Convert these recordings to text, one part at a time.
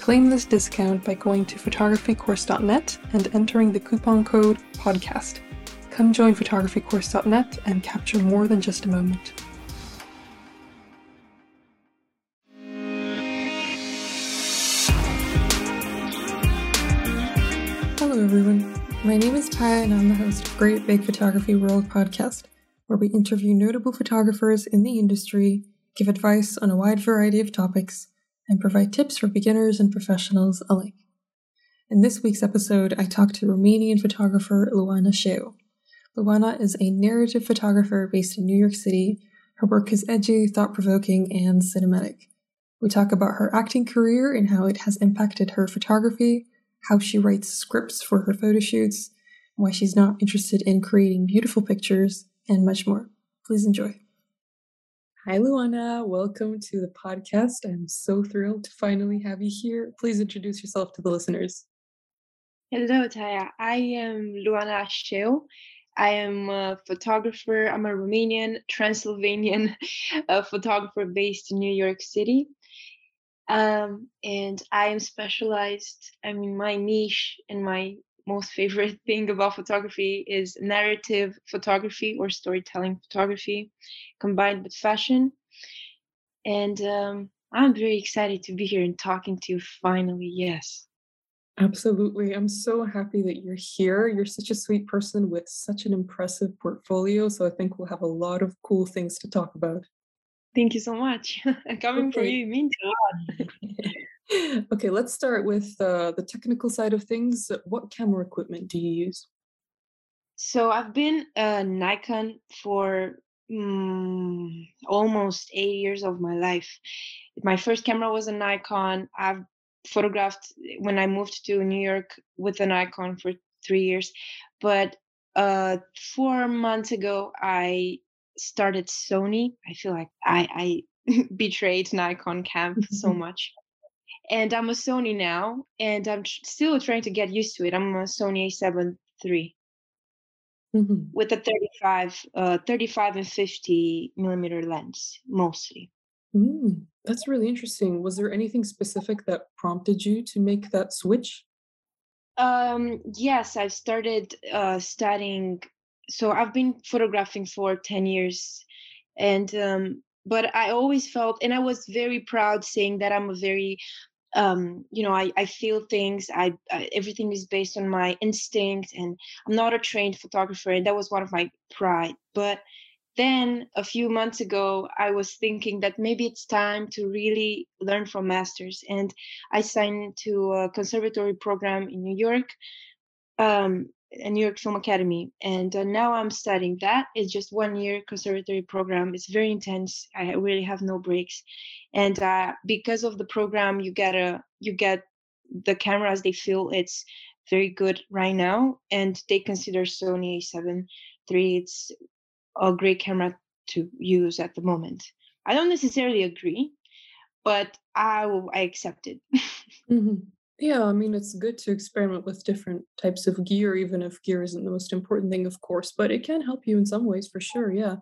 Claim this discount by going to photographycourse.net and entering the coupon code PODCAST. Come join photographycourse.net and capture more than just a moment. Hello, everyone. My name is Taya, and I'm the host of Great Big Photography World podcast, where we interview notable photographers in the industry, give advice on a wide variety of topics, and provide tips for beginners and professionals alike. In this week's episode, I talked to Romanian photographer Luana Șeu. Luana is a narrative photographer based in New York City. Her work is edgy, thought provoking, and cinematic. We talk about her acting career and how it has impacted her photography how she writes scripts for her photo shoots, why she's not interested in creating beautiful pictures, and much more. Please enjoy. Hi, Luana. Welcome to the podcast. I'm so thrilled to finally have you here. Please introduce yourself to the listeners. Hello, Taya. I am Luana Șeu. I am a photographer. I'm a Romanian, Transylvanian uh, photographer based in New York City. Um, and I am specialized, I mean, my niche and my most favorite thing about photography is narrative photography or storytelling photography combined with fashion. And um, I'm very excited to be here and talking to you finally. Yes. Absolutely. I'm so happy that you're here. You're such a sweet person with such an impressive portfolio. So I think we'll have a lot of cool things to talk about. Thank you so much. Coming okay. from you means a lot. Okay, let's start with uh, the technical side of things. What camera equipment do you use? So I've been a Nikon for mm, almost eight years of my life. My first camera was a Nikon. I've photographed when I moved to New York with a Nikon for three years, but uh, four months ago I started Sony, I feel like I, I betrayed Nikon camp so much. And I'm a Sony now, and I'm tr- still trying to get used to it. I'm a Sony A7 III mm-hmm. with a 35, uh, 35 and 50 millimeter lens mostly. Mm, that's really interesting. Was there anything specific that prompted you to make that switch? Um, yes, I started uh, studying so I've been photographing for 10 years and um, but I always felt and I was very proud saying that I'm a very um, you know I, I feel things I, I, everything is based on my instinct and I'm not a trained photographer and that was one of my pride. But then a few months ago I was thinking that maybe it's time to really learn from masters and I signed to a conservatory program in New York um, a New York Film Academy, and uh, now I'm studying that. It's just one year conservatory program. It's very intense. I really have no breaks, and uh, because of the program, you get a you get the cameras. They feel it's very good right now, and they consider Sony A7 III. It's a great camera to use at the moment. I don't necessarily agree, but I I accept it. mm-hmm. Yeah, I mean, it's good to experiment with different types of gear, even if gear isn't the most important thing, of course, but it can help you in some ways for sure. Yeah.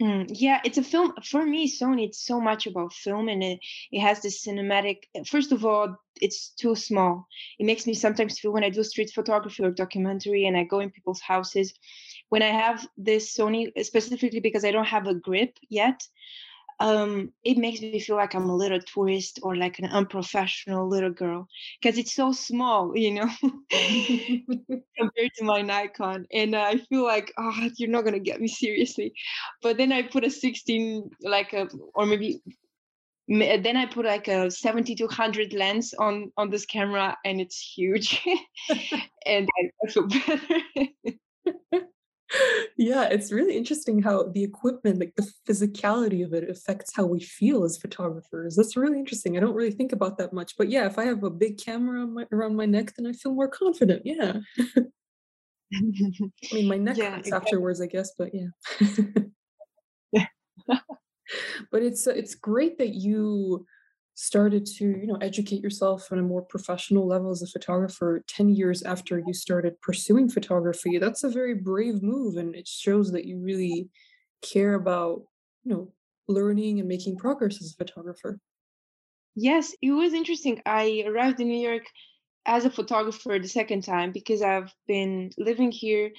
Mm, yeah, it's a film for me, Sony, it's so much about film and it, it has this cinematic uh, first of all, it's too small. It makes me sometimes feel when I do street photography or documentary and I go in people's houses, when I have this Sony, specifically because I don't have a grip yet, um, it makes me feel like I'm a little tourist or like an unprofessional little girl because it's so small, you know, compared to my Nikon. And uh, I feel like, oh, you're not gonna get me seriously. But then I put a 16, like a, or maybe then I put like a 7200 lens on on this camera, and it's huge, and I feel better yeah, it's really interesting how the equipment, like the physicality of it, affects how we feel as photographers. That's really interesting. I don't really think about that much, but yeah, if I have a big camera my, around my neck, then I feel more confident. Yeah. I mean, my neck yeah, hurts exactly. afterwards, I guess, but yeah. yeah. but it's uh, it's great that you started to you know educate yourself on a more professional level as a photographer 10 years after you started pursuing photography that's a very brave move and it shows that you really care about you know learning and making progress as a photographer Yes, it was interesting. I arrived in New York as a photographer the second time because I've been living here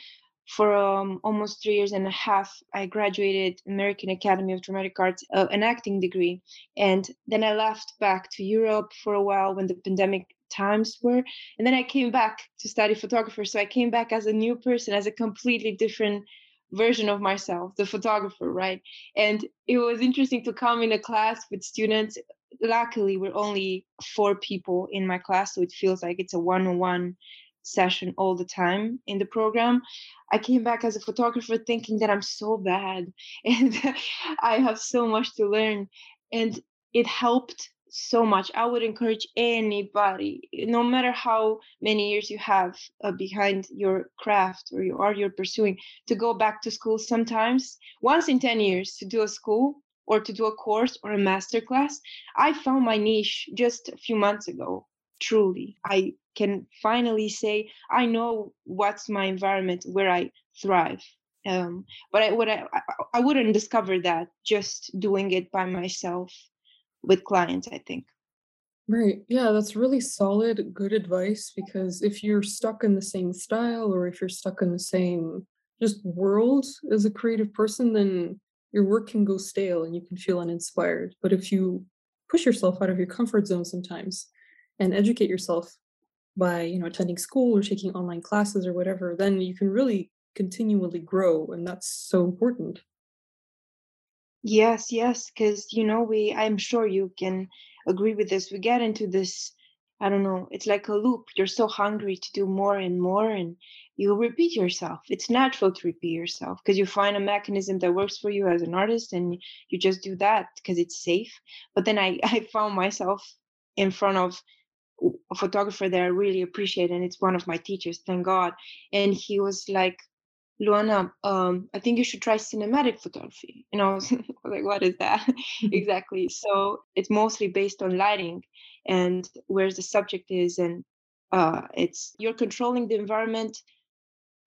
for um, almost three years and a half. I graduated American Academy of Dramatic Arts, uh, an acting degree, and then I left back to Europe for a while when the pandemic times were, and then I came back to study photographer. So I came back as a new person, as a completely different version of myself, the photographer, right? And it was interesting to come in a class with students luckily we're only four people in my class so it feels like it's a one-on-one session all the time in the program i came back as a photographer thinking that i'm so bad and i have so much to learn and it helped so much i would encourage anybody no matter how many years you have uh, behind your craft or your art you're pursuing to go back to school sometimes once in 10 years to do a school or to do a course or a master class. I found my niche just a few months ago. Truly, I can finally say I know what's my environment where I thrive. Um, but I would I, I wouldn't discover that just doing it by myself with clients. I think. Right. Yeah, that's really solid, good advice because if you're stuck in the same style or if you're stuck in the same just world as a creative person, then your work can go stale and you can feel uninspired. But if you push yourself out of your comfort zone sometimes and educate yourself by, you know, attending school or taking online classes or whatever, then you can really continually grow and that's so important. Yes, yes, because you know, we I'm sure you can agree with this. We get into this, I don't know, it's like a loop. You're so hungry to do more and more, and you repeat yourself. It's natural to repeat yourself because you find a mechanism that works for you as an artist, and you just do that because it's safe. But then I I found myself in front of a photographer that I really appreciate, and it's one of my teachers, thank God. And he was like, Luana, um, I think you should try cinematic photography. And I was like, what is that? exactly. So it's mostly based on lighting and where the subject is. And uh, it's you're controlling the environment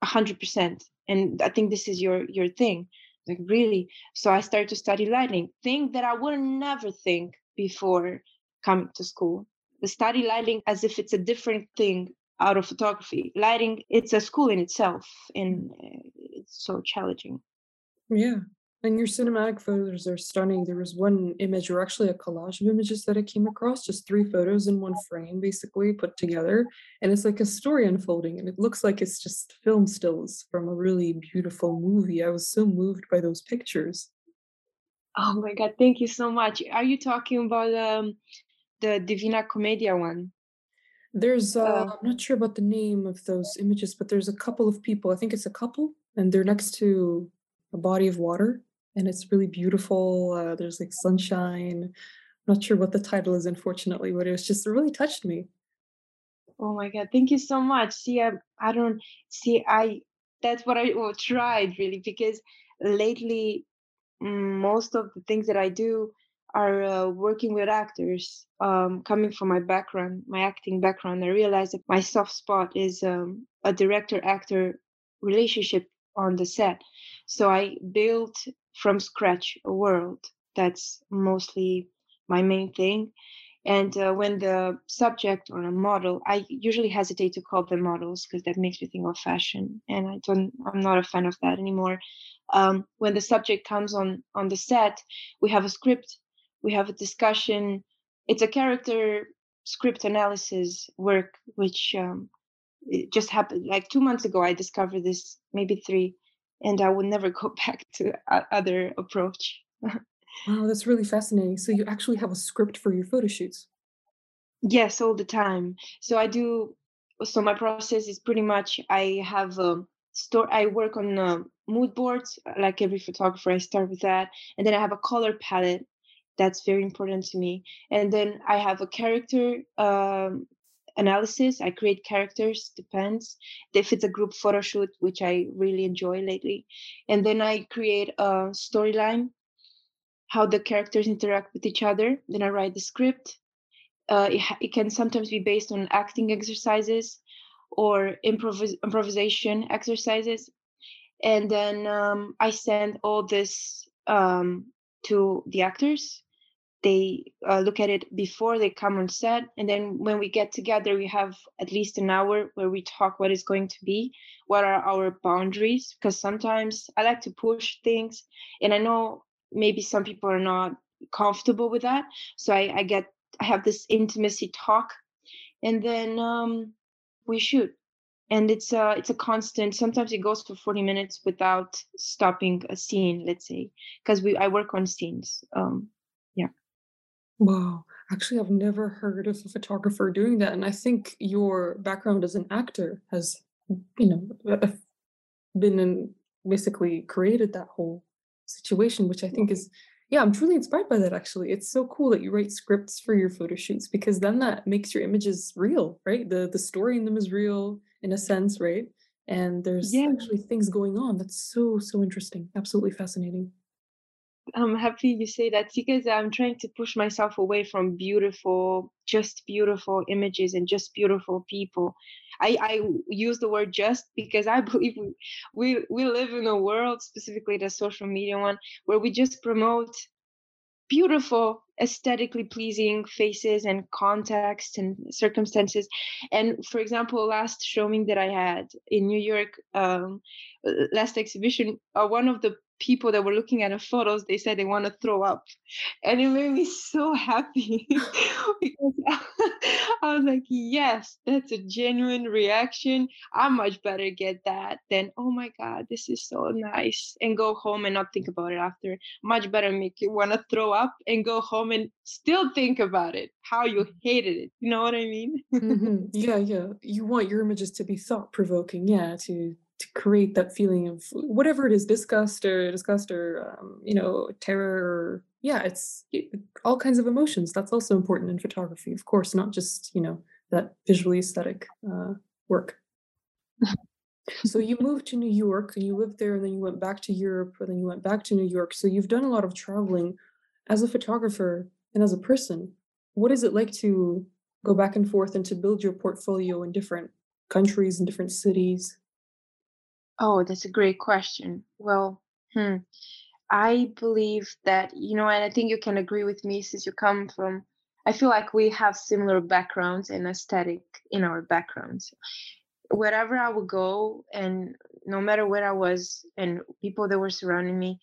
100%. And I think this is your your thing. Like really. So I started to study lighting, thing that I would never think before coming to school. The study lighting as if it's a different thing out of photography. Lighting, it's a school in itself, and uh, it's so challenging. Yeah. And your cinematic photos are stunning. There was one image, or actually a collage of images that I came across, just three photos in one frame, basically put together. And it's like a story unfolding, and it looks like it's just film stills from a really beautiful movie. I was so moved by those pictures. Oh my God, thank you so much. Are you talking about um, the Divina Commedia one? There's, uh, Uh, I'm not sure about the name of those images, but there's a couple of people. I think it's a couple, and they're next to a body of water, and it's really beautiful. Uh, there's like sunshine. I'm Not sure what the title is, unfortunately, but it was just it really touched me. oh my God, thank you so much. See, I, I don't see, I, that's what I tried really because lately Mm, most of the things that I do are uh, working with actors. Um, coming from my background, my acting background, I realized that my soft spot is um, a director actor relationship on the set. So I built from scratch a world. That's mostly my main thing. And uh, when the subject or a model, I usually hesitate to call them models because that makes me think of fashion, and I don't. I'm not a fan of that anymore. Um, when the subject comes on on the set, we have a script, we have a discussion. It's a character script analysis work, which um, just happened like two months ago. I discovered this, maybe three, and I would never go back to other approach. Wow, that's really fascinating. So you actually have a script for your photo shoots? Yes, all the time. So I do. So my process is pretty much I have a store. I work on uh, mood boards, like every photographer. I start with that, and then I have a color palette. That's very important to me. And then I have a character um, analysis. I create characters. Depends if it's a group photo shoot, which I really enjoy lately. And then I create a storyline how the characters interact with each other. Then I write the script. Uh, it, it, can sometimes be based on acting exercises or improvis- improvisation exercises. And then um, I send all this um, to the actors. They uh, look at it before they come on set. And then when we get together, we have at least an hour where we talk what is going to be, what are our boundaries. Because sometimes I like to push things. And I know maybe some people are not comfortable with that so i, I get i have this intimacy talk and then um, we shoot and it's a it's a constant sometimes it goes for 40 minutes without stopping a scene let's say because we i work on scenes um yeah wow actually i've never heard of a photographer doing that and i think your background as an actor has you know been in basically created that whole situation, which I think is, yeah, I'm truly inspired by that actually. It's so cool that you write scripts for your photo shoots because then that makes your images real, right? The the story in them is real in a sense, right? And there's yeah. actually things going on. That's so, so interesting. Absolutely fascinating. I'm happy you say that because I'm trying to push myself away from beautiful, just beautiful images and just beautiful people. I, I use the word just because I believe we, we we live in a world, specifically the social media one, where we just promote beautiful, aesthetically pleasing faces and context and circumstances. And for example, last showing that I had in New York, um, last exhibition, uh, one of the people that were looking at the photos they said they want to throw up. And it made me so happy. Because i was like yes that's a genuine reaction. I much better get that than oh my god this is so nice and go home and not think about it after. Much better make you want to throw up and go home and still think about it how you hated it you know what i mean? Mm-hmm. yeah yeah. You want your images to be thought provoking yeah to to create that feeling of whatever it is disgust or disgust or um, you know terror or yeah it's it, all kinds of emotions. That's also important in photography of course not just you know that visually aesthetic uh, work. So you moved to new york and you lived there and then you went back to europe and then you went back to new york. So you've done a lot of traveling as a photographer and as a person. What is it like to go back and forth and to build your portfolio in different countries and different cities Oh, that's a great question. Well, hmm, I believe that, you know, and I think you can agree with me since you come from, I feel like we have similar backgrounds and aesthetic in our backgrounds. Wherever I would go, and no matter where I was, and people that were surrounding me,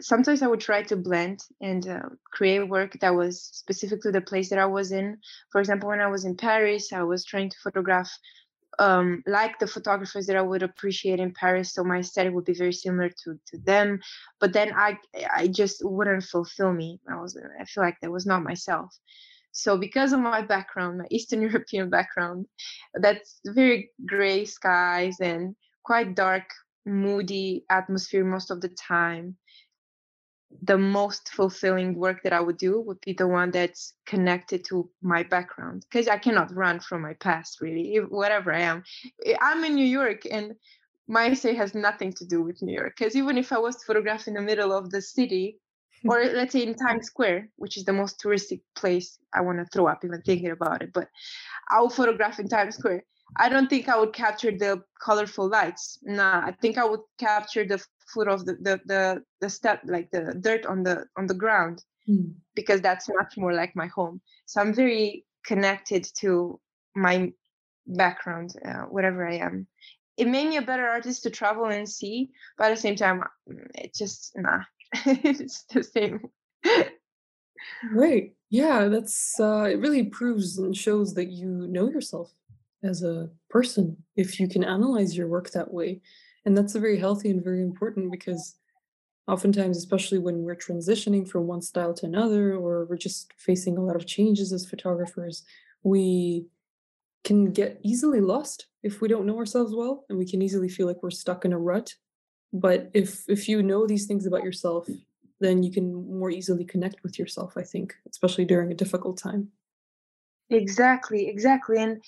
sometimes I would try to blend and uh, create work that was specific to the place that I was in. For example, when I was in Paris, I was trying to photograph um, like the photographers that I would appreciate in Paris. So my aesthetic would be very similar to to them. But then I I just wouldn't fulfill me. I was I feel like that was not myself. So because of my background, my Eastern European background, that's very gray skies and quite dark, moody atmosphere most of the time the most fulfilling work that I would do would be the one that's connected to my background because I cannot run from my past really whatever I am. I'm in New York and my essay has nothing to do with New York because even if I was to photograph in the middle of the city or let's say in Times Square which is the most touristic place I want to throw up even thinking about it but I'll photograph in Times Square I don't think I would capture the colorful lights. Nah, I think I would capture the foot of the the the, the step, like the dirt on the on the ground, Mm. because that's much more like my home. So I'm very connected to my background, uh, whatever I am. It made me a better artist to travel and see, but at the same time, mm, it just nah, it's the same. Right. Yeah, that's uh it really proves and shows that you know yourself as a person if you can analyze your work that way. And that's very healthy and very important because oftentimes, especially when we're transitioning from one style to another, or we're just facing a lot of changes as photographers, we can get easily lost if we don't know ourselves well, and we can easily feel like we're stuck in a rut. But if if you know these things about yourself, then you can more easily connect with yourself, I think, especially during a difficult time. Exactly, exactly. And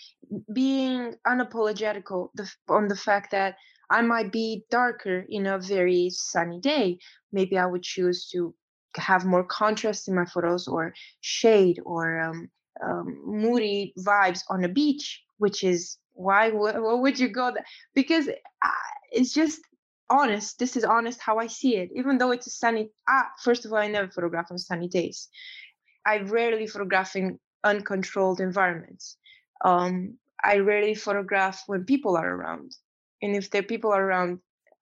being unapologetical the, on the fact that I might be darker in a very sunny day. Maybe I would choose to have more contrast in my photos or shade or um, um, moody vibes on a beach, which is why, wh- would you go there? Because uh, it's just honest. This is honest how I see it. Even though it's a sunny, ah, first of all, I never photograph on sunny days I rarely photograph in uncontrolled environments. Um, I rarely photograph when people are around, and if there are people around,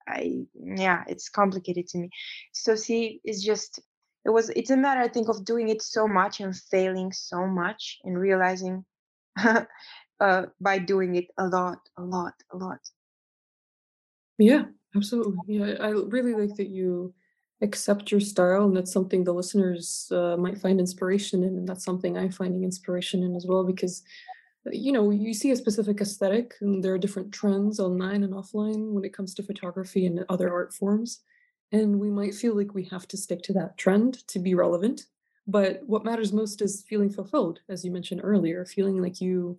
I yeah, it's complicated to me. So see, it's just it was it's a matter I think of doing it so much and failing so much and realizing uh, by doing it a lot, a lot, a lot. Yeah, absolutely. Yeah, I really like that you accept your style, and that's something the listeners uh, might find inspiration in, and that's something I'm finding inspiration in as well. Because uh, you know, you see a specific aesthetic, and there are different trends online and offline when it comes to photography and other art forms, and we might feel like we have to stick to that trend to be relevant. But what matters most is feeling fulfilled, as you mentioned earlier, feeling like you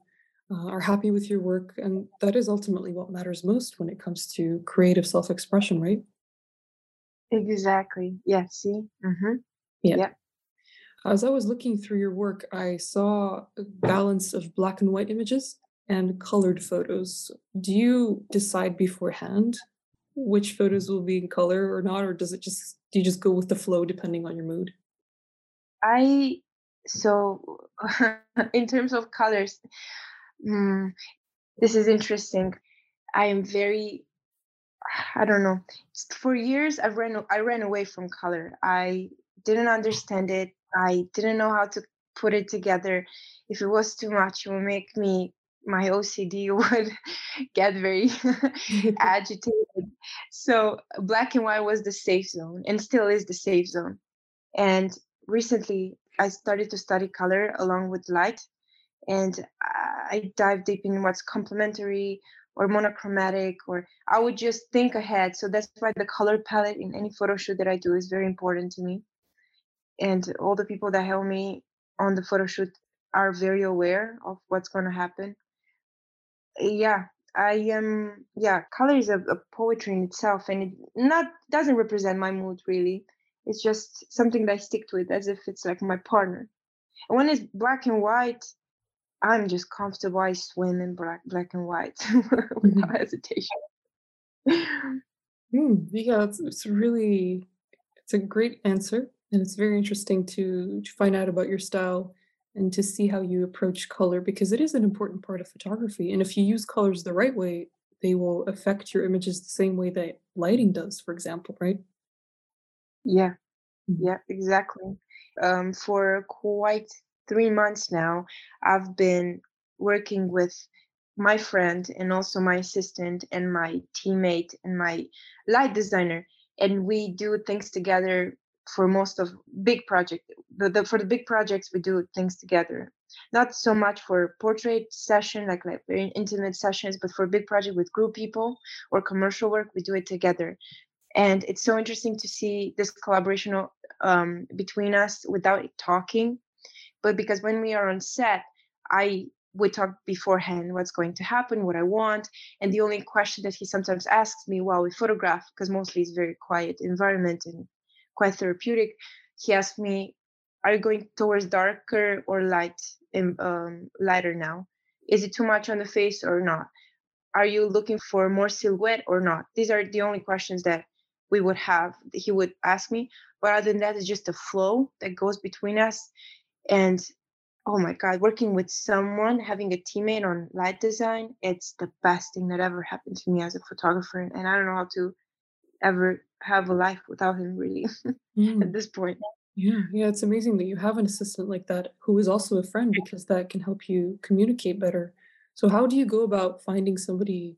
uh, are happy with your work, and that is ultimately what matters most when it comes to creative self-expression, right? Exactly. Yeah. See. Mm-hmm. Yeah. Yeah. As I was looking through your work, I saw a balance of black and white images and colored photos. Do you decide beforehand which photos will be in color or not, or does it just do you just go with the flow depending on your mood? I so in terms of colors, mm, this is interesting. I am very I don't know. For years, I ran I ran away from color. I didn't understand it. I didn't know how to put it together. If it was too much, it would make me my OCD would get very agitated. So black and white was the safe zone, and still is the safe zone. And recently, I started to study color along with light and uh, I dive deep in what's complementary or monochromatic, or I would just think ahead. So that's why the color palette in any photo shoot that I do is very important to me. And all the people that help me on the photo shoot are very aware of what's going to happen. Yeah, I am. yeah, color is a, a poetry in itself, and it not doesn't represent my mood really. It's just something that I stick to it as if it's like my partner. And when it's black and white, I'm just comfortable. I swim in black, black and white without hesitation. Mm, yeah, it's, it's really it's a great answer, and it's very interesting to to find out about your style and to see how you approach color because it is an important part of photography. And if you use colors the right way, they will affect your images the same way that lighting does, for example, right? Yeah, Mhm. yeah, exactly. Um, for quite three months now, I've been working with my friend and also my assistant and my teammate and my light designer, and we do things together for most of big project. The, the for the big projects, we do things together. Not so much for portrait session, like like very intimate sessions, but for big project with group people or commercial work, we do it together and it's so interesting to see this collaboration um, between us without talking but because when we are on set i we talk beforehand what's going to happen what i want and the only question that he sometimes asks me while we photograph because mostly it's very quiet environment and quite therapeutic he asks me are you going towards darker or light um, lighter now? Is it too much on the face or not? Are you looking for more silhouette or not? These are the only questions that we would have he would ask me but other than that it's just a flow that goes between us and oh my god working with someone having a teammate on light design it's the best thing that ever happened to me as a photographer and i don't know how to ever have a life without him really Mm. at this point Yeah, yeah, it's amazing that you have an assistant like that who is also a friend because that can help you communicate better. So how do you go about finding somebody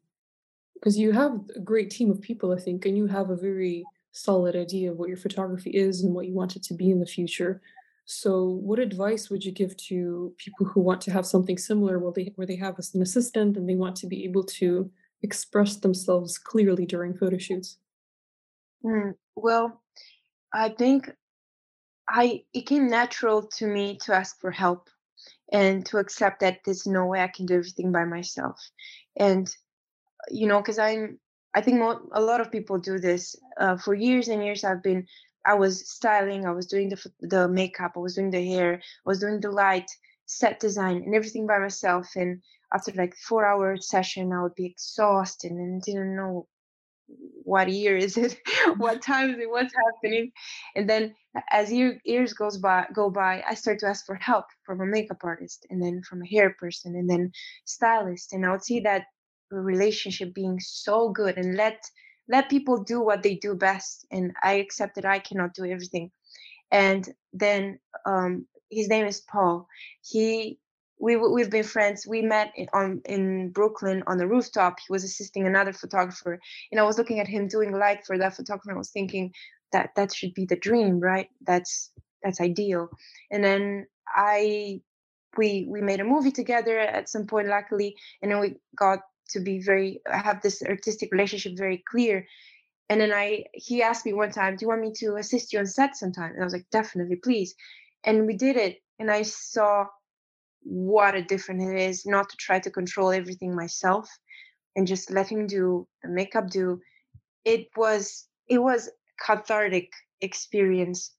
because you have a great team of people, I think, and you have a very solid idea of what your photography is and what you want it to be in the future. So what advice would you give to people who want to have something similar where they where they have an assistant and they want to be able to express themselves clearly during photo shoots? Mm, well i think i it came natural to me to ask for help and to accept that there's no way i can do everything by myself and you know because i'm i think a lot of people do this uh, for years and years i've been i was styling i was doing the the makeup i was doing the hair i was doing the light set design and everything by myself and after like four hour session i would be exhausted and didn't know what year is it what time is it what's happening. And then as year, years goes by go by i start to ask for help from a makeup artist and then from a hair person and then stylist. And i would see that relationship being so good and let let people do what they do best and i accept that i cannot do everything. And then um his name is paul. He we we've been friends. We met in, on in brooklyn on the rooftop. He was assisting another photographer and i was looking at him doing light for that photographer i was thinking that that should be the dream right? That's that's ideal. And then i we we made a movie together at some point luckily and then we got to be very I have this artistic relationship very clear and then I he asked me one time, "Do you want me to assist you on set sometime?" And I was like, "Definitely, please." And we did it, and I saw what a difference it is not to try to control everything myself and just let him do the makeup do. It was it was cathartic experience,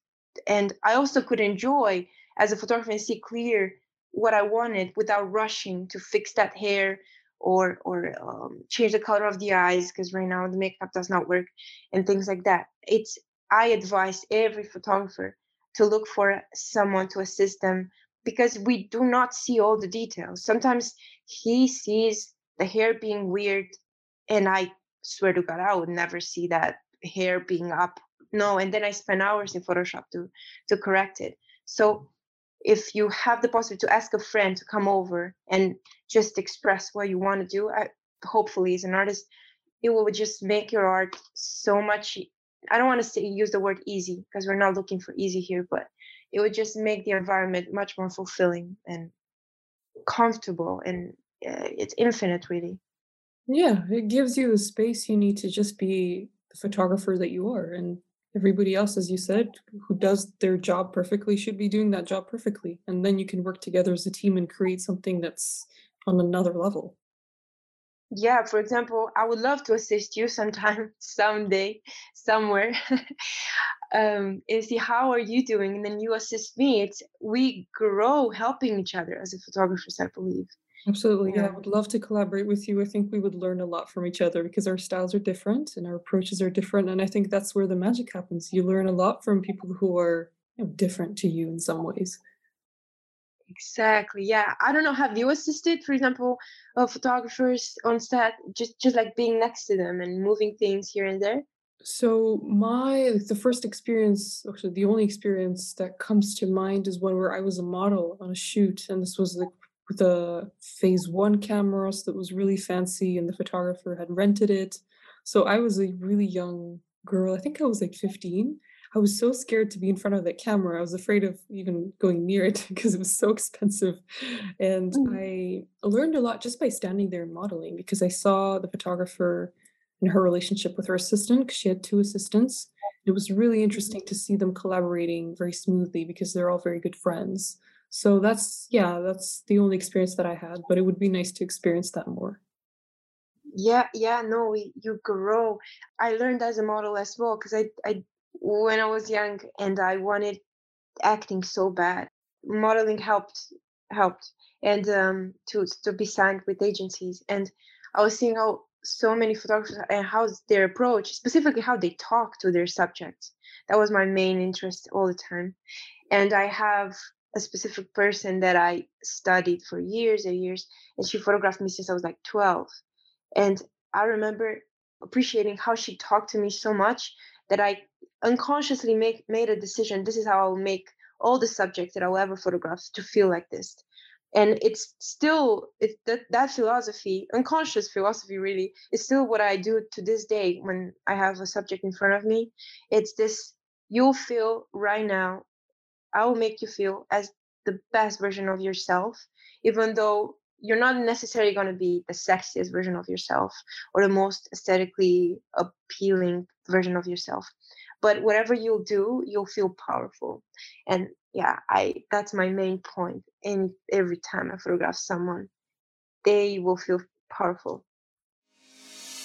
and I also could enjoy as a photographer and see clear what I wanted without rushing to fix that hair or or um, change the color of the eyes because right now the makeup does not work and things like that. It's I advise every photographer to look for someone to assist them because we do not see all the details. Sometimes he sees the hair being weird, and I swear to God, I would never see that hair being up. No, and then I spend hours in Photoshop to to correct it. So if you have the possibility to ask a friend to come over and just express what you want to do, I, hopefully as an artist, it will just make your art so much. i don't want to say use the word easy because we're not looking for easy here, but it would just make the environment much more fulfilling and comfortable, and uh, it's infinite, really. Yeah, it gives you the space you need to just be the photographer that you are. And everybody else, as you said, who does their job perfectly should be doing that job perfectly. And then you can work together as a team and create something that's on another level. Yeah, for example, I would love to assist you sometime, someday, somewhere, um, and see how are you doing, and then you assist me. It's we grow helping each other as a photographers, I believe. Absolutely. Yeah, Yeah. I would love to collaborate with you. I think we would learn a lot from each other because our styles are different and our approaches are different. And I think that's where the magic happens. You learn a lot from people who are you know, different to you in some ways. Exactly. Yeah. I don't know. Have you assisted, for example, uh, photographers on set, just just like being next to them and moving things here and there? So my the first experience, actually the only experience that comes to mind is one where I was a model on a shoot, and this was like with a phase one camera, so that was really fancy, and the photographer had rented it. So I was a really young girl. I think I was like 15. I was so scared to be in front of that camera. I was afraid of even going near it because it was so expensive. And Mm. I learned a lot just by standing there and modeling because I saw the photographer and her relationship with her assistant because she had two assistants. It was really interesting to see them collaborating very smoothly because they're all very good friends. So that's yeah, that's the only experience that I had, but it would be nice to experience that more. Yeah, yeah, no, you grow. I learned as a model as well because I, I, when I was young and I wanted acting so bad, modeling helped helped and um, to to be signed with agencies. And I was seeing how so many photographers and how their approach, specifically how they talk to their subjects. That was my main interest all the time. And I have a specific person that I studied for years and years, and she photographed me since I was like 12. And I remember appreciating how she talked to me so much that I unconsciously make made a decision. This is how I'll make all the subjects that I'll ever photograph to feel like this. And it's still it, that that philosophy, unconscious philosophy, really, is still what I do to this day when I have a subject in front of me. It's this: you'll feel right now. I will make you feel as the best version of yourself, even though you're not necessarily going to be the sexiest version of yourself or the most aesthetically appealing version of yourself. But whatever you'll do you'll feel powerful. And yeah i that's my main point. And every time i photograph someone they will feel powerful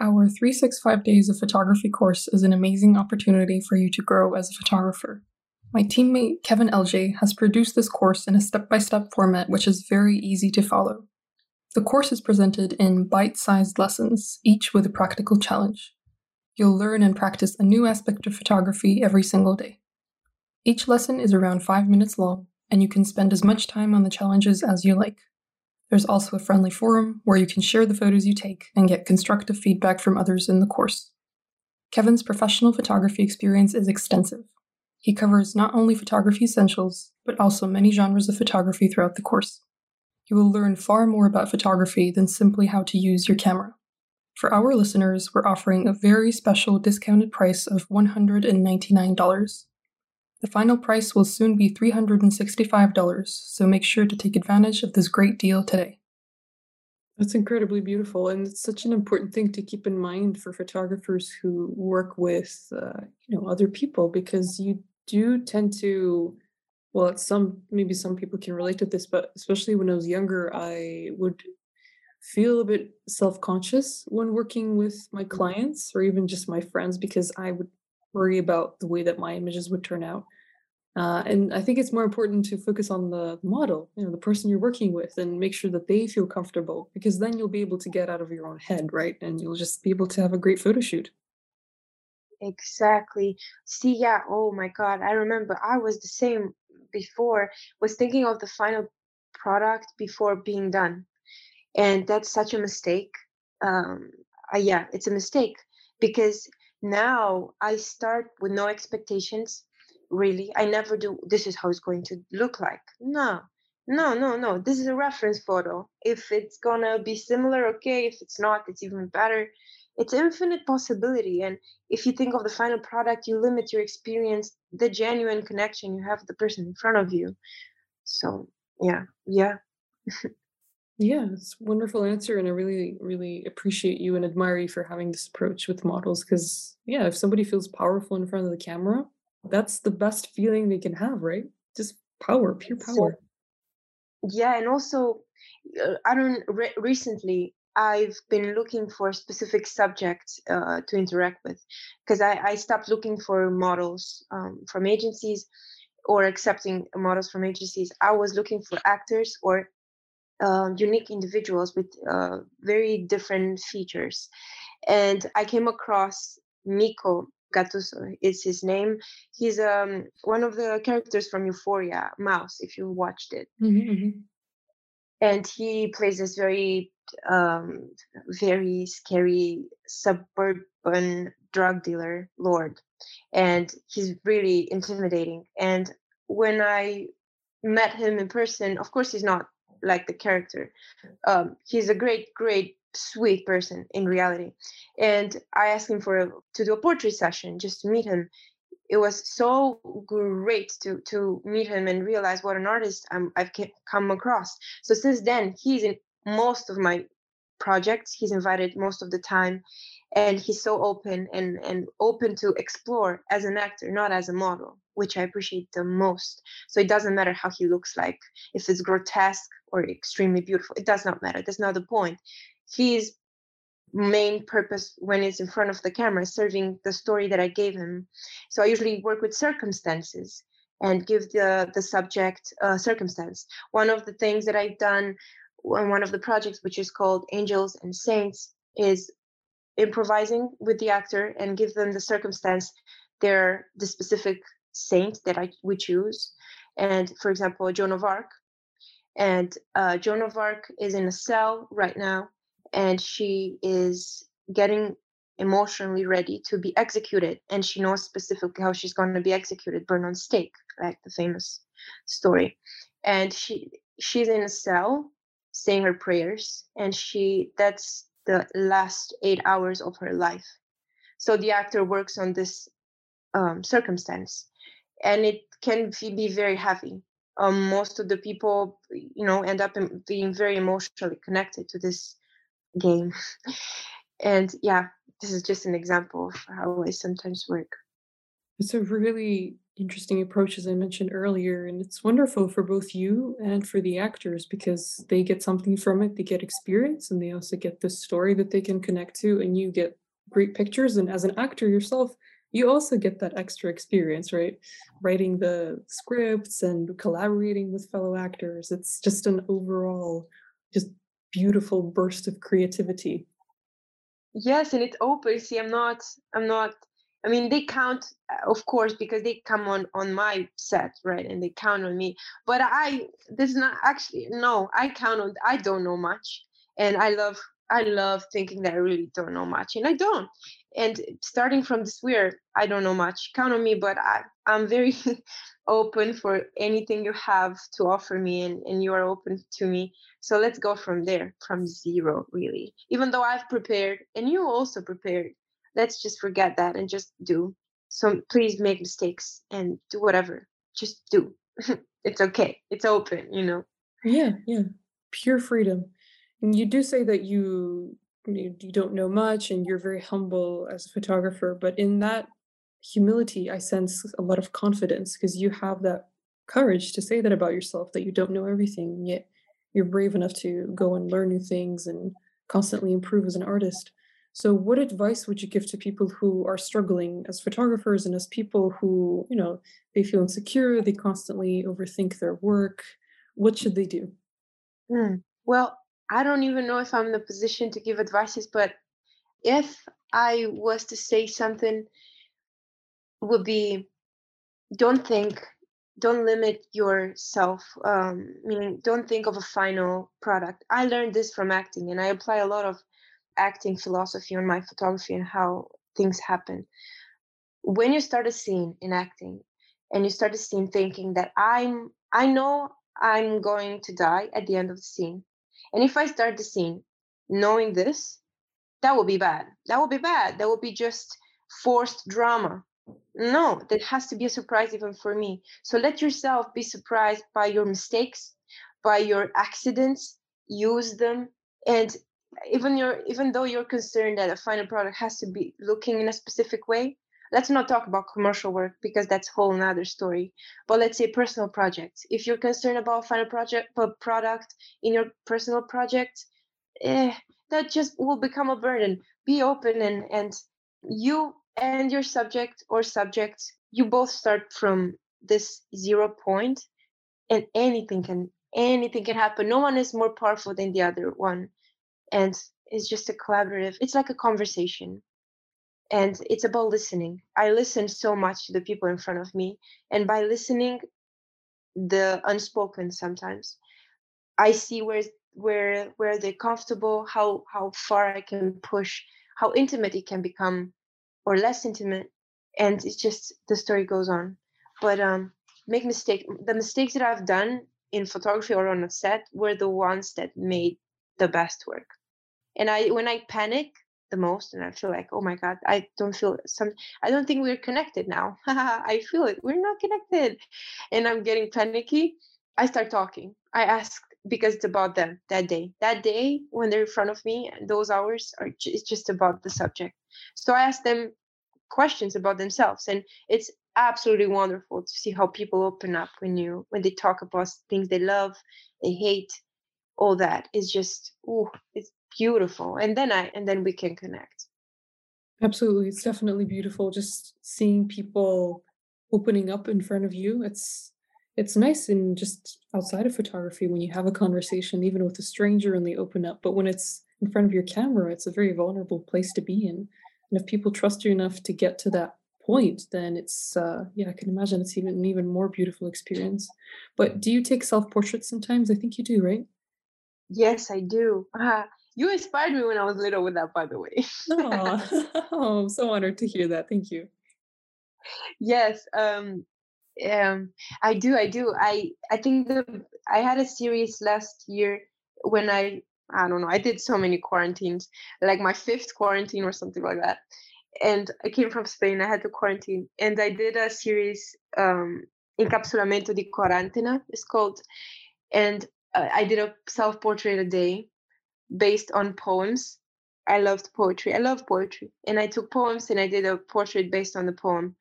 Our 365 Days of Photography course is an amazing opportunity for you to grow as a photographer. My teammate Kevin LJ has produced this course in a step by step format which is very easy to follow. The course is presented in bite sized lessons, each with a practical challenge. You'll learn and practice a new aspect of photography every single day. Each lesson is around five minutes long, and you can spend as much time on the challenges as you like. There's also a friendly forum where you can share the photos you take and get constructive feedback from others in the course. Kevin's professional photography experience is extensive. He covers not only photography essentials, but also many genres of photography throughout the course. You will learn far more about photography than simply how to use your camera. For our listeners, we're offering a very special discounted price of $199. The final price will soon be $365, so make sure to take advantage of this great deal today. That's incredibly beautiful, and it's such an important thing to keep in mind for photographers who work with, uh, you know, other people, because you do tend to, well, some maybe some people can relate to this, but especially when I was younger, I would feel a bit self-conscious when working with my clients or even just my friends because I would worry about the way that my images would turn out. Uh, and I think it's more important to focus on the model, you know, the person you're working with, and make sure that they feel comfortable, because then you'll be able to get out of your own head, right? And you'll just be able to have a great photo shoot. Exactly. See, yeah. Oh my God, I remember I was the same before. Was thinking of the final product before being done, and that's such a mistake. Um, uh, yeah, it's a mistake because now I start with no expectations. Really, I never do. This is how it's going to look like. No, no, no, no. This is a reference photo. If it's gonna be similar, okay. If it's not, it's even better. It's infinite possibility. And if you think of the final product, you limit your experience, the genuine connection you have with the person in front of you. So yeah, yeah. Yeah, it's a wonderful answer, and I really, really appreciate you and admire you for having this approach with models. Because yeah, if somebody feels powerful in front of the camera, that's the best feeling they can have, right? Just power, pure power. So, yeah, and also, uh, I don't. Re- recently, I've been looking for specific subjects uh, to interact with, because I, I stopped looking for models um, from agencies or accepting models from agencies. I was looking for actors or uh, unique individuals with uh, very different features. And I came across Meeko Gattuso is his name. He's um one of the characters from Euphoria, Mouse, if you watched it. Mm-hmm, mm-hmm. And he plays this very um very scary suburban drug dealer lord. And he's really intimidating. And when I met him in person, of course he's not like the character. Um, he's a great, great, sweet person in reality. And I asked him for a, to do a portrait session just to meet him. It was so great to to meet him and realize what an artist I'm, I've come across. So since then, he's in most of my projects. He's invited most of the time, and he's so open and and open to explore as an actor, not as a model which I appreciate the most. So it doesn't matter how he looks like, if it's grotesque or extremely beautiful, it does not matter. That's not the point. His main purpose when he's in front of the camera is serving the story that I gave him. So I usually work with circumstances and give the the subject a circumstance. One of the things that I've done on one of the projects, which is called Angels and Saints, is improvising with the actor and give them the circumstance their the specific saint that I we choose. And for example, Joan of Arc. And uh, Joan of Arc is in a cell right now, and she is getting emotionally ready to be executed. And she knows specifically how she's going to be executed, burned on stake, like the famous story. And she she's in a cell saying her prayers, and she that's the last eight hours of her life. So the actor works on this um, circumstance and it can be very heavy. Um, most of the people, you know, end up being very emotionally connected to this game. and yeah, this is just an example of how I sometimes work. It's a really interesting approach, as I mentioned earlier, and it's wonderful for both you and for the actors because they get something from it. They get experience, and they also get the story that they can connect to, and you get great pictures. And as an actor yourself, you also get that extra experience, right? Writing the scripts and collaborating with fellow actors. It's just an overall, just beautiful burst of creativity. Yes, and it opens. See, I'm not, I'm not. I mean, they count, uh, of course, because they come on on my set, right? And they count on me. But I, this is not actually no. I count on. I don't know much, and I love I love thinking that I really don't know much, and I don't. And starting from this weird, I don't know much. Count on me, but I, I'm very open for anything you have to offer me, and, and you are open to me. So let's go from there, from zero, really. Even though I've prepared, and you also prepared, let's just forget that and just do. So please make mistakes and do whatever. Just do. it's okay. It's open, you know. Yeah, yeah. Pure freedom. And you do say that you you, you don't know much and you're very humble as a photographer, but in that humility, I sense a lot of confidence because you have that courage to say that about yourself that you don't know everything, yet you're brave enough to go and learn new things and constantly improve as an artist. So, what advice would you give to people who are struggling as photographers and as people who, you know, they feel insecure, they constantly overthink their work? What should they do? Mm. Well, I don't even know if I'm in the position to give advices, but if I was to say something, would be don't think, don't limit yourself. Um, meaning, don't think of a final product. I learned this from acting, and I apply a lot of acting philosophy on my photography and how things happen. When you start a scene in acting, and you start a scene thinking that I'm, I know I'm going to die at the end of the scene and if I start the scene knowing this, that will be bad. That will be bad. That will be just forced drama. No, that has to be a surprise even for me. So let yourself be surprised by your mistakes, by your accidents, use them. And even your even though you're concerned that a final product has to be looking in a specific way, let's not talk about commercial work because that's a whole another story but let's say personal projects. If you're concerned about final project product in your personal project eh, that just will become a burden. Be open and and you and your subject or subjects you both start from this zero point and anything can anything can happen. No one is more powerful than the other one. And it's just a collaborative it's like a conversation and it's about listening. I listen so much to the people in front of me and by listening the unspoken sometimes i see where where where they're comfortable how how far i can push how intimate it can become or less intimate and it's just the story goes on. But um make mistake the mistakes that i've done in photography or on a set were the ones that made the best work. And i when i panic the most and i feel like oh my god i don't feel some i don't think we're connected now. I feel it we're not connected and i'm getting panicky. I start talking. I ask because it's about them that day. That day when they're in front of me those hours are it's just about the subject. So i ask them questions about themselves and it's absolutely wonderful to see how people open up when you when they talk about things they love they hate all that. Is just oh it's beautiful and then i and then we can connect Absolutely. It's definitely beautiful just seeing people opening up in front of you. It's it's nice and just outside of photography when you have a conversation even with a stranger and they open up, but when it's in front of your camera, it's a very vulnerable place to be in. And if people trust you enough to get to that point, then it's uh yeah, I can imagine it's even an even more beautiful experience. But do you take self-portraits sometimes? I think you do, right? yes i do Ah, you inspired me when i was little with that by the way Oh, oh, I'm so honored to hear that. Thank you. yes um um i do i do i i think the i had a series last year when i i don't know i did so many quarantines like my fifth quarantine or something like that and i came from spain i had to quarantine and i did a series um encapsulamento de quarantena it's called and uh, i did a self portrait a day based on poems. I loved poetry. I love poetry. And i took poems and i did a portrait based on the poem.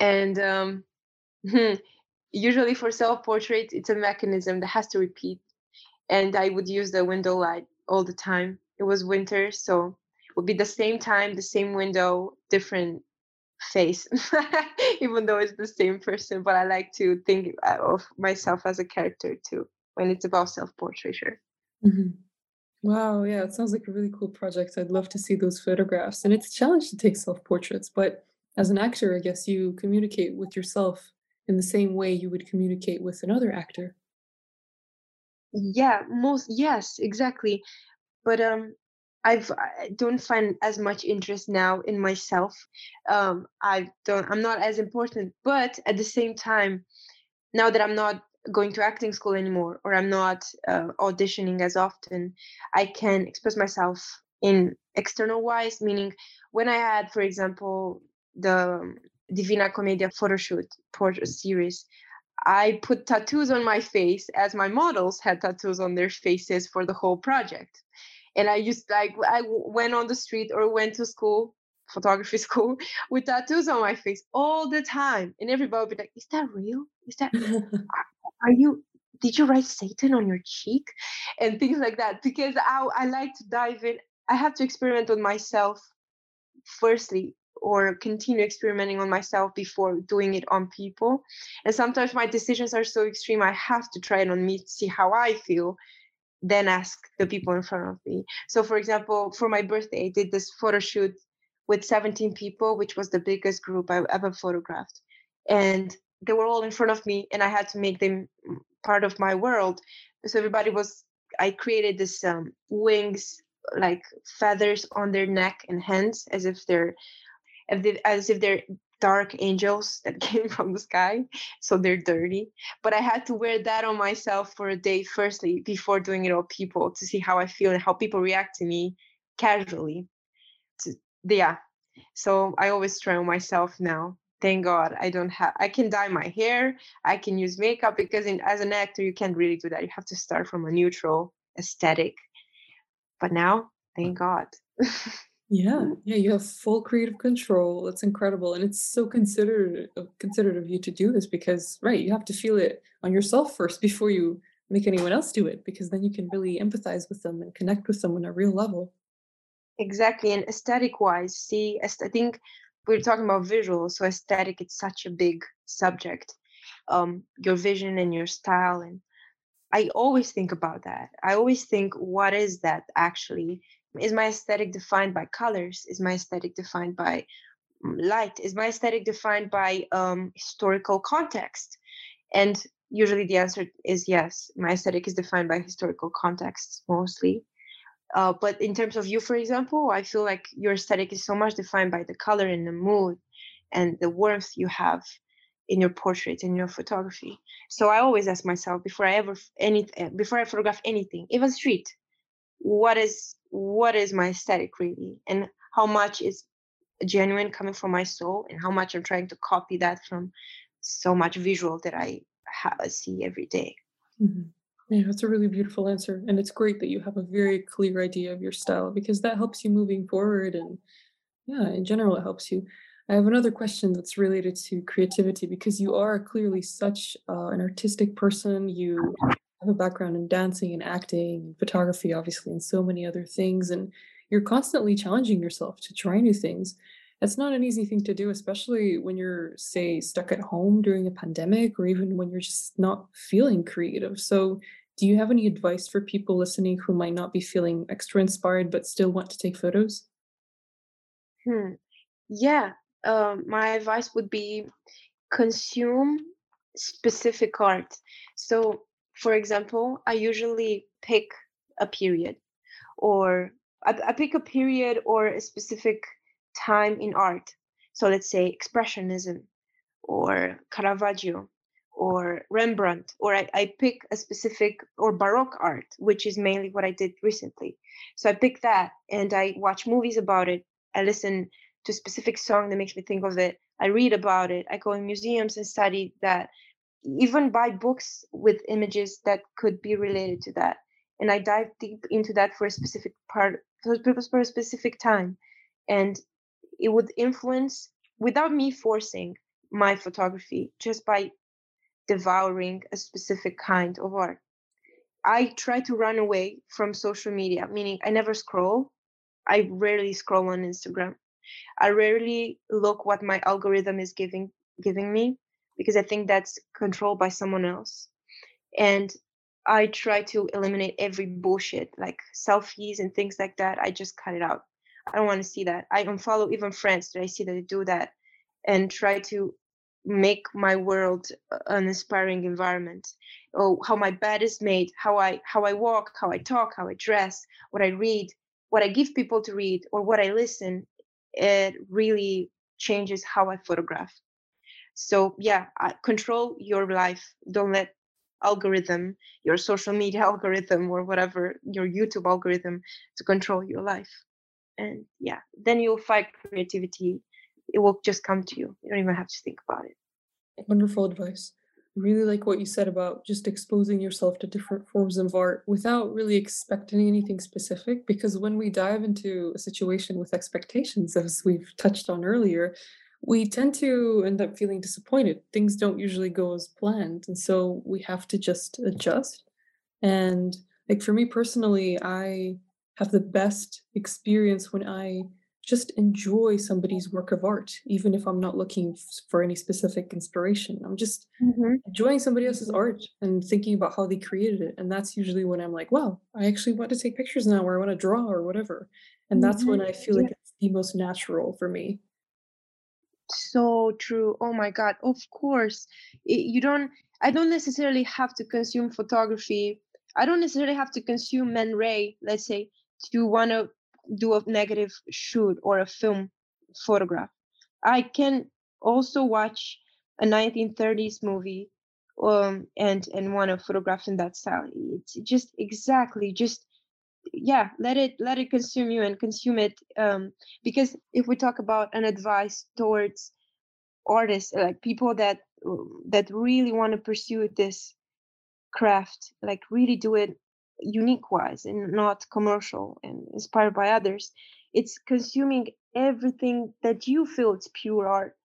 And um usually for self portrait it's a mechanism that has to repeat. And i would use the window light all the time. It was winter so it would be the same time the same window different face even though it's the same person. But i like to think uh, of myself as a character too when it's about self portraiture Mhm. Wow, yeah, it sounds like a really cool project. I'd love to see those photographs. And it's a challenge to take self-portraits, but as an actor, I guess you communicate with yourself in the same way you would communicate with another actor. yeah most yes exactly but um I've I don't find as much interest now in myself. Um, I don't. I'm not as important, but at the same time, now that I'm not going to acting school anymore or I'm not uh, auditioning as often, I can express myself in external wise. Meaning, when I had, for example, the Divina Commedia photo shoot portrait series, I put tattoos on my face as my models had tattoos on their faces for the whole project and I used like i went on the street or went to school, photography school, with tattoos on my face all the time, and everybody would be like, "Is that real? Is that are you?" Did you write Satan on your cheek? And things like that. Because I, I like to dive in. I have to experiment on myself firstly, or continue experimenting on myself before doing it on people. And sometimes my decisions are so extreme, I have to try it on me to see how I feel then ask the people in front of me. So, for example, for my birthday, I did this photo shoot with 17 people, which was the biggest group I've ever photographed. And they were all in front of me, and I had to make them part of my world. So, everybody was, I created this um, wings, like feathers on their neck and hands, as if they're as if as if they're dark angels that came from the sky so they're dirty. But i had to wear that on myself for a day firstly before doing it on people to see how i feel and how people react to me casually. To, yeah. So i always try on myself now thank god i don't have i can dye my hair i can use makeup because in, as an actor you can't really do that you have to start from a neutral aesthetic but now thank god Yeah, yeah, you have full creative control. It's incredible, and it's so considerate of considerate of you to do this because, right, you have to feel it on yourself first before you make anyone else do it, because then you can really empathize with them and connect with them on a real level. Exactly, and aesthetic wise, see, I think we're talking about visual, so aesthetic it's such a big subject. Um, your vision and your style, and I always think about that. I always think, what is that actually? is my aesthetic defined by colors is my aesthetic defined by mm, light is my aesthetic defined by um, historical context and usually the answer is yes my aesthetic is defined by historical context mostly uh, but in terms of you for example i feel like your aesthetic is so much defined by the color and the mood and the warmth you have in your portraits and your photography so i always ask myself before i ever any eh, before i photograph anything even street what is what is my aesthetic really and how much is genuine coming from my soul and how much i'm trying to copy that from so much visual that i ha- see every day. Mm-hmm. Yeah, that's a really beautiful answer. And it's great that you have a very clear idea of your style because that helps you moving forward. And yeah, in general, it helps you. I have another question that's related to creativity because you are clearly such uh, an artistic person. You have a background in dancing and acting and photography, obviously, and so many other things. And you're constantly challenging yourself to try new things. That's not an easy thing to do, especially when you're, say, stuck at home during a pandemic or even when you're just not feeling creative. So, do you have any advice for people listening who might not be feeling extra inspired but still want to take photos? Hmm. Yeah, um, my advice would be consume specific art. So, for example, I usually pick a period or I, I pick a period or a specific time in art. So let's say Expressionism or Caravaggio or Rembrandt, or I, I, pick a specific or Baroque art, which is mainly what I did recently. So I pick that and I watch movies about it. I listen to a specific song that makes me think of it. I read about it. I go in museums and study that. Even buy books with images that could be related to that. And I dive deep into that for a specific part, for a specific time. And it would influence without me forcing my photography just by devouring a specific kind of art. I try to run away from social media meaning i never scroll. I rarely scroll on instagram. I rarely look what my algorithm is giving giving me because i think that's controlled by someone else. And i try to eliminate every bullshit like selfies and things like that. I just cut it out I don't want to see that. I unfollow even friends that I see that do that and try to make my world an inspiring environment. Oh, how my bed is made, how I how I walk, how I talk, how I dress, what I read, what I give people to read, or what I listen, it really changes how I photograph. So yeah, control your life. Don't let algorithm, your social media algorithm, or whatever your YouTube algorithm to control your life and yeah then you'll find creativity. It will just come to you. You don't even have to think about it. Wonderful advice. Really like what you said about just exposing yourself to different forms of art without really expecting anything specific because when we dive into a situation with expectations as we've touched on earlier we tend to end up feeling disappointed. Things don't usually go as planned and so we have to just adjust. And like for me personally i have the best experience when I just enjoy somebody's work of art, even if I'm not looking for any specific inspiration. I'm just mm-hmm. enjoying somebody else's art and thinking about how they created it. And that's usually when I'm like, wow, I actually want to take pictures now or I want to draw or whatever. And that's mm-hmm. when I feel yeah. like it's the most natural for me. So true. Oh my God. Of course. You don't, I don't necessarily have to consume photography. I don't necessarily have to consume Man Ray, let's say, to want to do a negative shoot or a film photograph. I can also watch a 1930s movie um, and and want to photograph in that style. It's just exactly just yeah let it let it consume you and consume it um, because if we talk about an advice towards artists like people that that really want to pursue this craft like really do it unique wise and not commercial and inspired by others. It's consuming everything that you feel it's pure art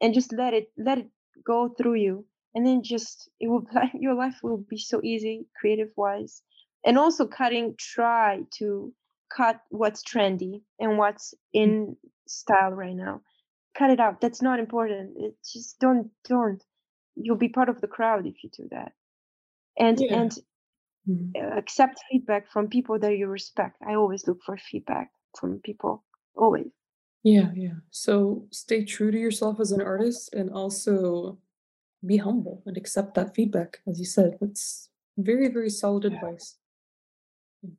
and just let it let it go through you. And then just it will your life will be so easy creative wise. And also cutting try to cut what's trendy and what's mm. in style right now. Cut it out that's not important. It just don't don't you'll be part of the crowd if you do that. And yeah. and Mhm. uh, accept feedback from people that you respect. I always look for feedback from people, always. Yeah, yeah. So stay true to yourself as an artist and also be humble and accept that feedback, as you said. That's very, very solid advice.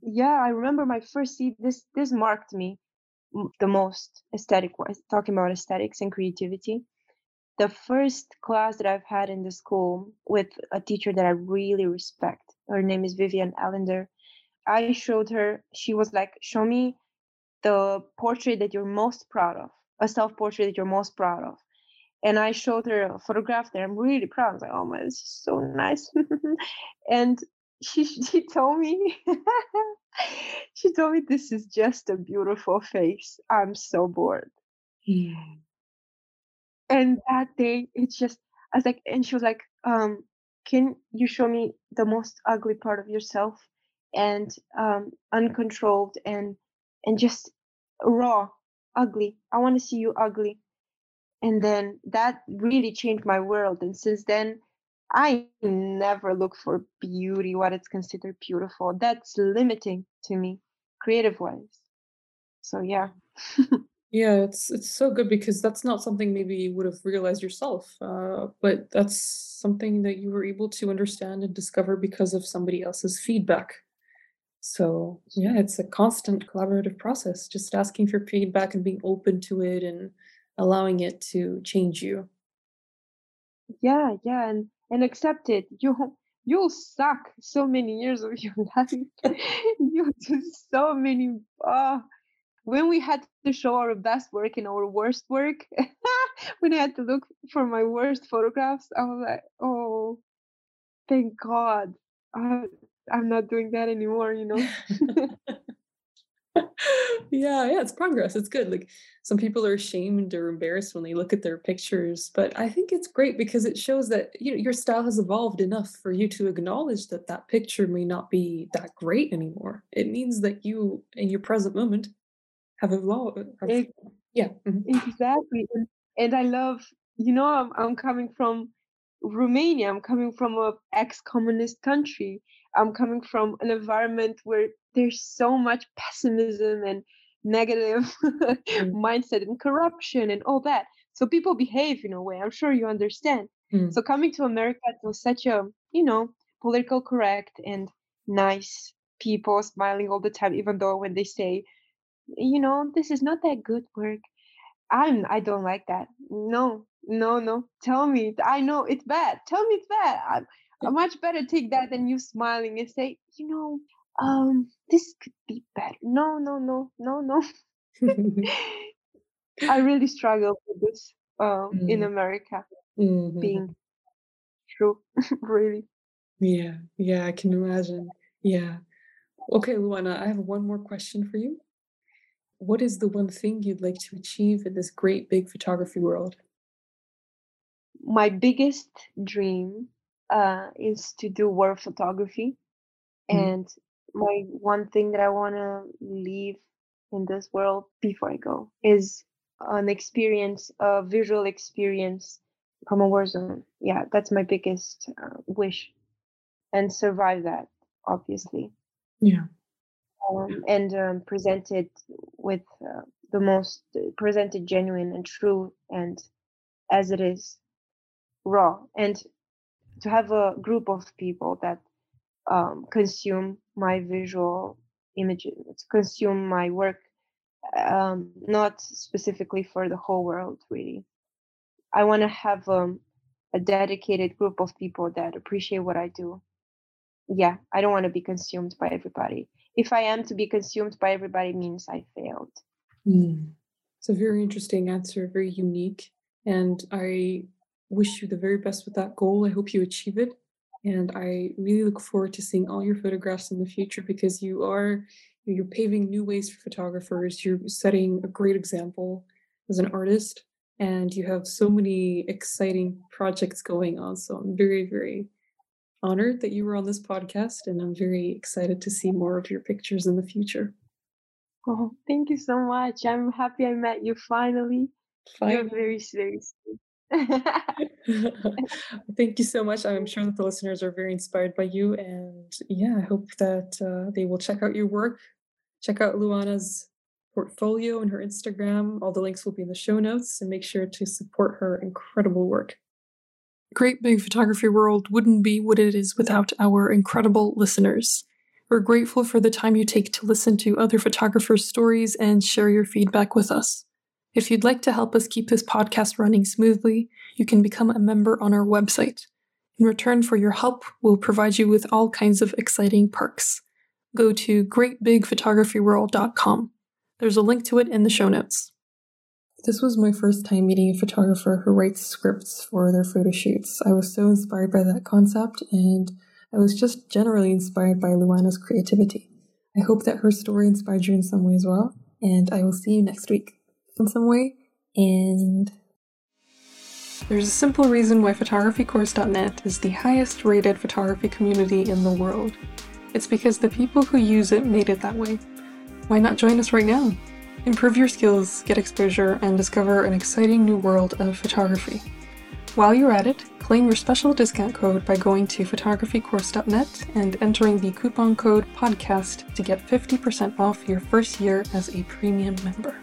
Yeah, I remember my first seed. This this marked me the most aesthetic wise. Talking about aesthetics and creativity. The first class that I've had in the school with a teacher that I really respect. Her name is Vivian Allender. I showed her. She was like, "Show me the portrait that you're most proud of, a self portrait that you're most proud of." And I showed her a photograph that I'm really proud. I was like, "Oh my, this is so nice." and she she told me she told me this is just a beautiful face. I'm so bored. Mm. And that day it's just I was like and she was like, um, can you show me the most ugly part of yourself and um uncontrolled and and just raw, ugly. I want to see you ugly. And then that really changed my world. And since then I never look for beauty, what it's considered beautiful. That's limiting to me, creative wise. So yeah. Yeah, it's it's so good because that's not something maybe you would have realized yourself, uh, but that's something that you were able to understand and discover because of somebody else's feedback. So yeah, it's a constant collaborative process, just asking for feedback and being open to it and allowing it to change you. Yeah, yeah, and and accept it. You you'll suck so many years of your life. You'll do so many uh when we had to show our best work and our worst work, when I had to look for my worst photographs, I was like, oh, thank God. I, I'm not doing that anymore, you know? Yeah, yeah, it's progress. It's good. Like some people are ashamed or embarrassed when they look at their pictures, but I think it's great because it shows that you know your style has evolved enough for you to acknowledge that that picture may not be that great anymore. It means that you, in your present moment, have evolved. Have, Ex- yeah. mhm, Exactly. And, and I love, you know, I'm, I'm coming from Romania. I'm coming from a ex-communist country. I'm coming from an environment where there's so much pessimism and negative mm, mindset and corruption and all that. So people behave in a way. I'm sure you understand. mm, So coming to America to such a, you know, political correct and nice people smiling all the time, even though when they say, you know, this is not that good work I'm I don't like that. No, no, no. Tell me. I know it's bad. Tell me it's bad. I, I much better take that than you smiling and say, you know, um, this could be better. No, no, no, no, no. I really struggle with this um in mm, America being mhm. true. really. Yeah, yeah, I can imagine. Yeah. Okay, Luana, I have one more question for you. What is the one thing you'd like to achieve in this great big photography world? My biggest dream uh is to do war photography Mm, And my one thing that I want to leave in this world before I go is an experience, a visual experience from a war zone. Yeah, that's my biggest uh, wish and survive that, obviously. yeah. Um, and um, present it with uh, the most, presented genuine and true and as it is, raw. And to have a group of people that um, consume my visual images, consume my work, um, not specifically for the whole world, really. I want to have um, a dedicated group of people that appreciate what I do. Yeah, I don't want to be consumed by everybody. If I am to be consumed by everybody, means I failed. Mm. It's a very interesting answer, very unique. And I wish you the very best with that goal. I hope you achieve it. And I really look forward to seeing all your photographs in the future because you are you're paving new ways for photographers. You're setting a great example as an artist, and you have so many exciting projects going on. So I'm very, very honored that you were on this podcast, and I'm very excited to see more of your pictures in the future. Oh, thank you so much. I'm happy I met you finally. You're very, sweet. Thank you so much. I'm sure that the listeners are very inspired by you. And yeah, I hope that uh, they will check out your work. Check out Luana's portfolio and her Instagram. All the links will be in the show notes and make sure to support her incredible work. Great Big Photography World wouldn't be what it is without our incredible listeners. We're grateful for the time you take to listen to other photographers' stories and share your feedback with us. If you'd like to help us keep this podcast running smoothly, you can become a member on our website. In return for your help, we'll provide you with all kinds of exciting perks. Go to greatbigphotographyworld.com. There's a link to it in the show notes. This was my first time meeting a photographer who writes scripts for their photo shoots. I was so inspired by that concept, and I was just generally inspired by Luana's creativity. I hope that her story inspired you in some way as well, and I will see you next week in some way. And there's a simple reason why photographycourse.net is the highest rated photography community in the world. It's because the people who use it made it that way. Why not join us right now? Improve your skills, get exposure, and discover an exciting new world of photography. While you're at it, claim your special discount code by going to photographycourse.net and entering the coupon code PODCAST to get 50% off your first year as a premium member.